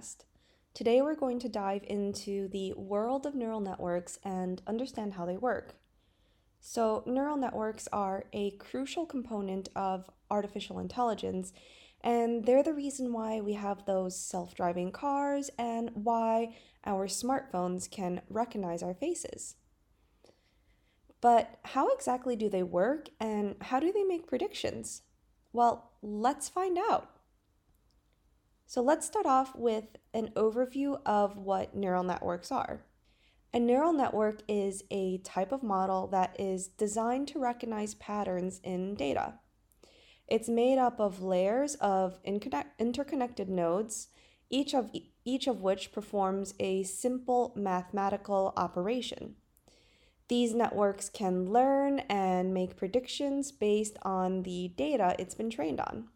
podcast. Today we're going to dive into the world of neural networks and understand how they work. So, neural networks are a crucial component of artificial intelligence, and they're the reason why we have those self driving cars and why our smartphones can recognize our faces. But how exactly do they work and how do they make predictions? Well, let's find out. So let's start off with an overview of what neural networks are. A neural network is a type of model that is designed to recognize patterns in data. It's made up of layers of interconnected nodes, each of, each of which performs a simple mathematical operation. These networks can learn and make predictions based on the data it's been trained on.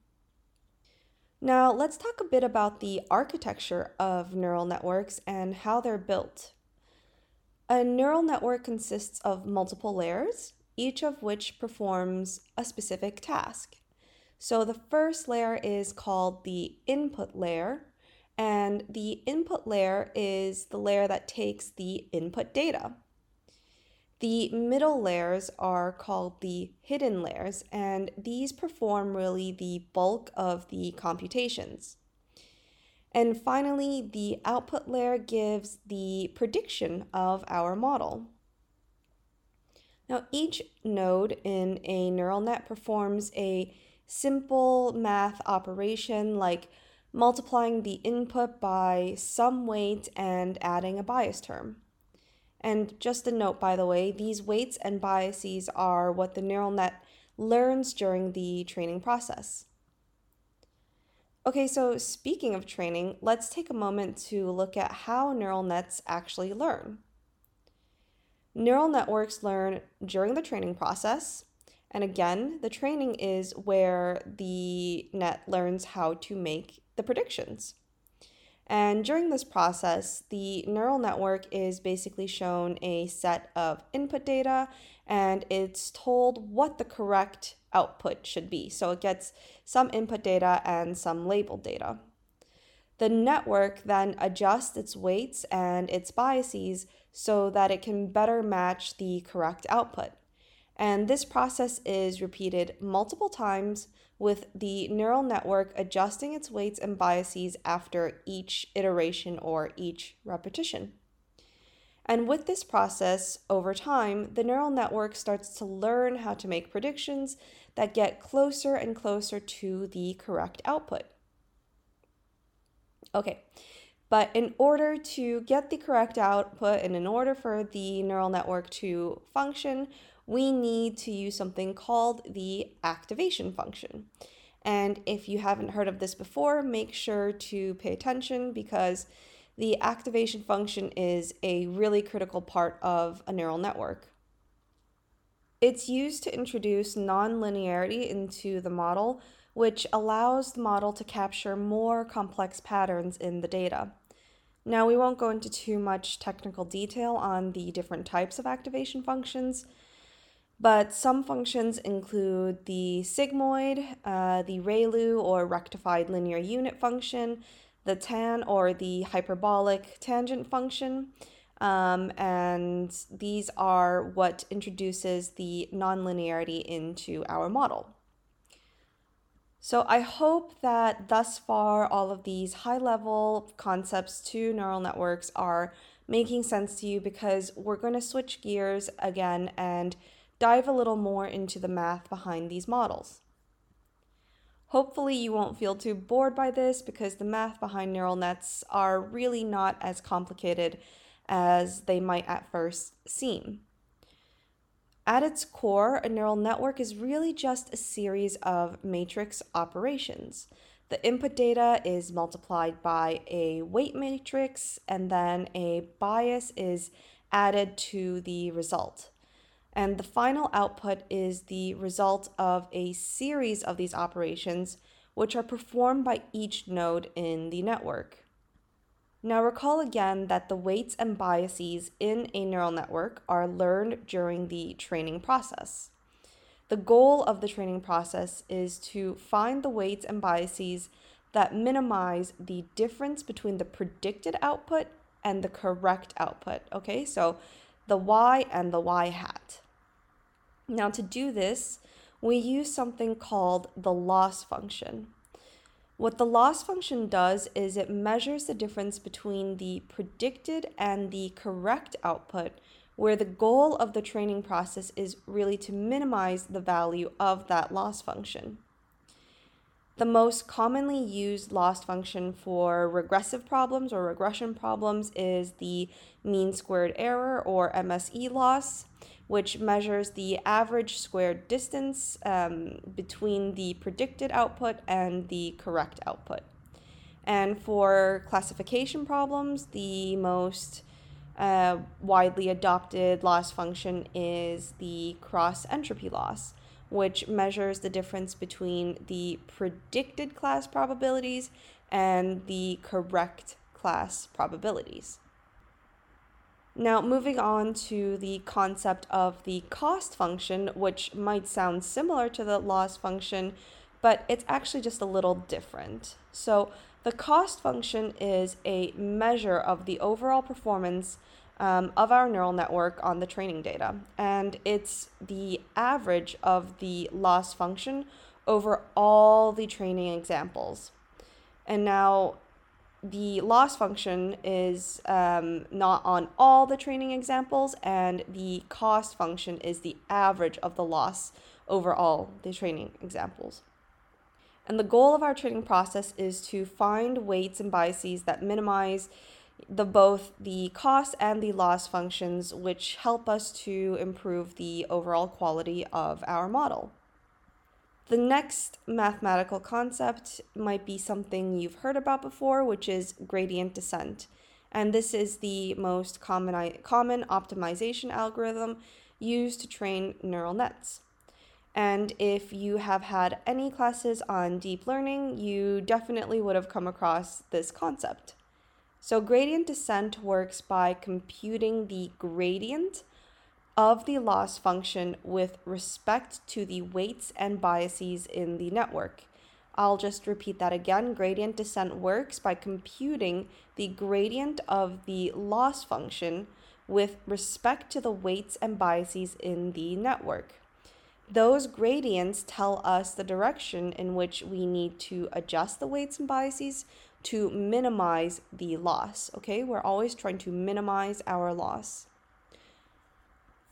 Now, let's talk a bit about the architecture of neural networks and how they're built. A neural network consists of multiple layers, each of which performs a specific task. So, the first layer is called the input layer, and the input layer is the layer that takes the input data. The middle layers are called the hidden layers, and these perform really the bulk of the computations. And finally, the output layer gives the prediction of our model. Now, each node in a neural net performs a simple math operation like multiplying the input by some weight and adding a bias term. And just a note, by the way, these weights and biases are what the neural net learns during the training process. Okay, so speaking of training, let's take a moment to look at how neural nets actually learn. Neural networks learn during the training process. And again, the training is where the net learns how to make the predictions. And during this process, the neural network is basically shown a set of input data and it's told what the correct output should be. So it gets some input data and some labeled data. The network then adjusts its weights and its biases so that it can better match the correct output. And this process is repeated multiple times with the neural network adjusting its weights and biases after each iteration or each repetition. And with this process, over time, the neural network starts to learn how to make predictions that get closer and closer to the correct output. Okay, but in order to get the correct output and in order for the neural network to function, we need to use something called the activation function. And if you haven't heard of this before, make sure to pay attention because the activation function is a really critical part of a neural network. It's used to introduce nonlinearity into the model, which allows the model to capture more complex patterns in the data. Now, we won't go into too much technical detail on the different types of activation functions, but some functions include the sigmoid, uh, the ReLU or rectified linear unit function, the tan or the hyperbolic tangent function, um, and these are what introduces the nonlinearity into our model. So I hope that thus far all of these high level concepts to neural networks are making sense to you because we're going to switch gears again and dive a little more into the math behind these models. Hopefully, you won't feel too bored by this because the math behind neural nets are really not as complicated as they might at first seem. At its core, a neural network is really just a series of matrix operations. The input data is multiplied by a weight matrix, and then a bias is added to the result. And the final output is the result of a series of these operations, which are performed by each node in the network. Now, recall again that the weights and biases in a neural network are learned during the training process. The goal of the training process is to find the weights and biases that minimize the difference between the predicted output and the correct output. Okay, so the y and the y hat. Now, to do this, we use something called the loss function. What the loss function does is it measures the difference between the predicted and the correct output, where the goal of the training process is really to minimize the value of that loss function. The most commonly used loss function for regressive problems or regression problems is the mean squared error or MSE loss, which measures the average squared distance um, between the predicted output and the correct output. And for classification problems, the most uh, widely adopted loss function is the cross entropy loss which measures the difference between the predicted class probabilities and the correct class probabilities. Now, moving on to the concept of the cost function, which might sound similar to the loss function, but it's actually just a little different. So, the cost function is a measure of the overall performance um, of our neural network on the training data. And it's the average of the loss function over all the training examples. And now the loss function is um, not on all the training examples, and the cost function is the average of the loss over all the training examples. And the goal of our training process is to find weights and biases that minimize the both the cost and the loss functions which help us to improve the overall quality of our model. The next mathematical concept might be something you've heard about before, which is gradient descent. And this is the most common, common optimization algorithm used to train neural nets. And if you have had any classes on deep learning, you definitely would have come across this concept. So gradient descent works by computing the gradient of the loss function with respect to the weights and biases in the network. I'll just repeat that again. Gradient descent works by computing the gradient of the loss function with respect to the weights and biases in the network. Those gradients tell us the direction in which we need to adjust the weights and biases to minimize the loss. Okay, we're always trying to minimize our loss.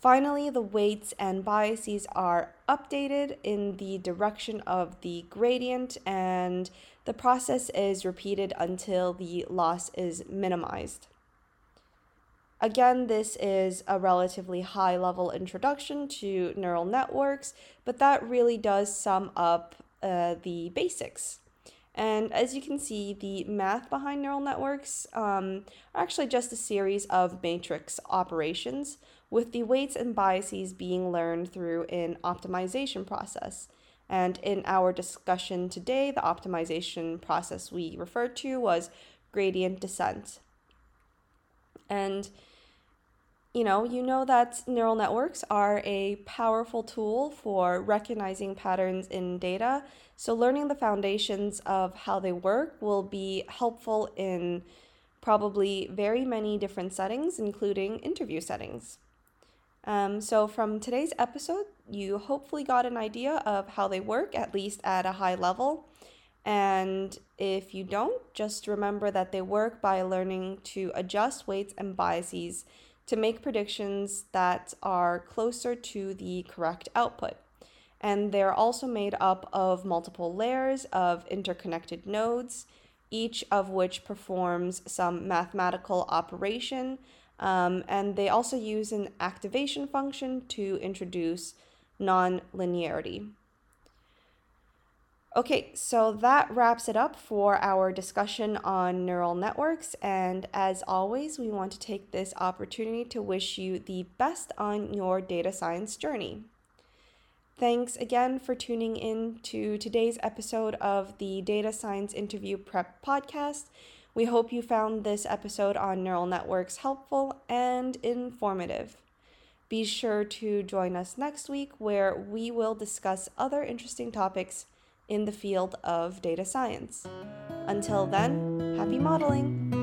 Finally, the weights and biases are updated in the direction of the gradient, and the process is repeated until the loss is minimized. Again, this is a relatively high level introduction to neural networks, but that really does sum up uh, the basics. And as you can see, the math behind neural networks um, are actually just a series of matrix operations, with the weights and biases being learned through an optimization process. And in our discussion today, the optimization process we referred to was gradient descent. And you know, you know that neural networks are a powerful tool for recognizing patterns in data. So, learning the foundations of how they work will be helpful in probably very many different settings, including interview settings. Um, so, from today's episode, you hopefully got an idea of how they work, at least at a high level. And if you don't, just remember that they work by learning to adjust weights and biases to make predictions that are closer to the correct output. And they're also made up of multiple layers of interconnected nodes, each of which performs some mathematical operation. Um, and they also use an activation function to introduce non-linearity. Okay, so that wraps it up for our discussion on neural networks. And as always, we want to take this opportunity to wish you the best on your data science journey. Thanks again for tuning in to today's episode of the Data Science Interview Prep Podcast. We hope you found this episode on neural networks helpful and informative. Be sure to join us next week where we will discuss other interesting topics in the field of data science. Until then, happy modeling!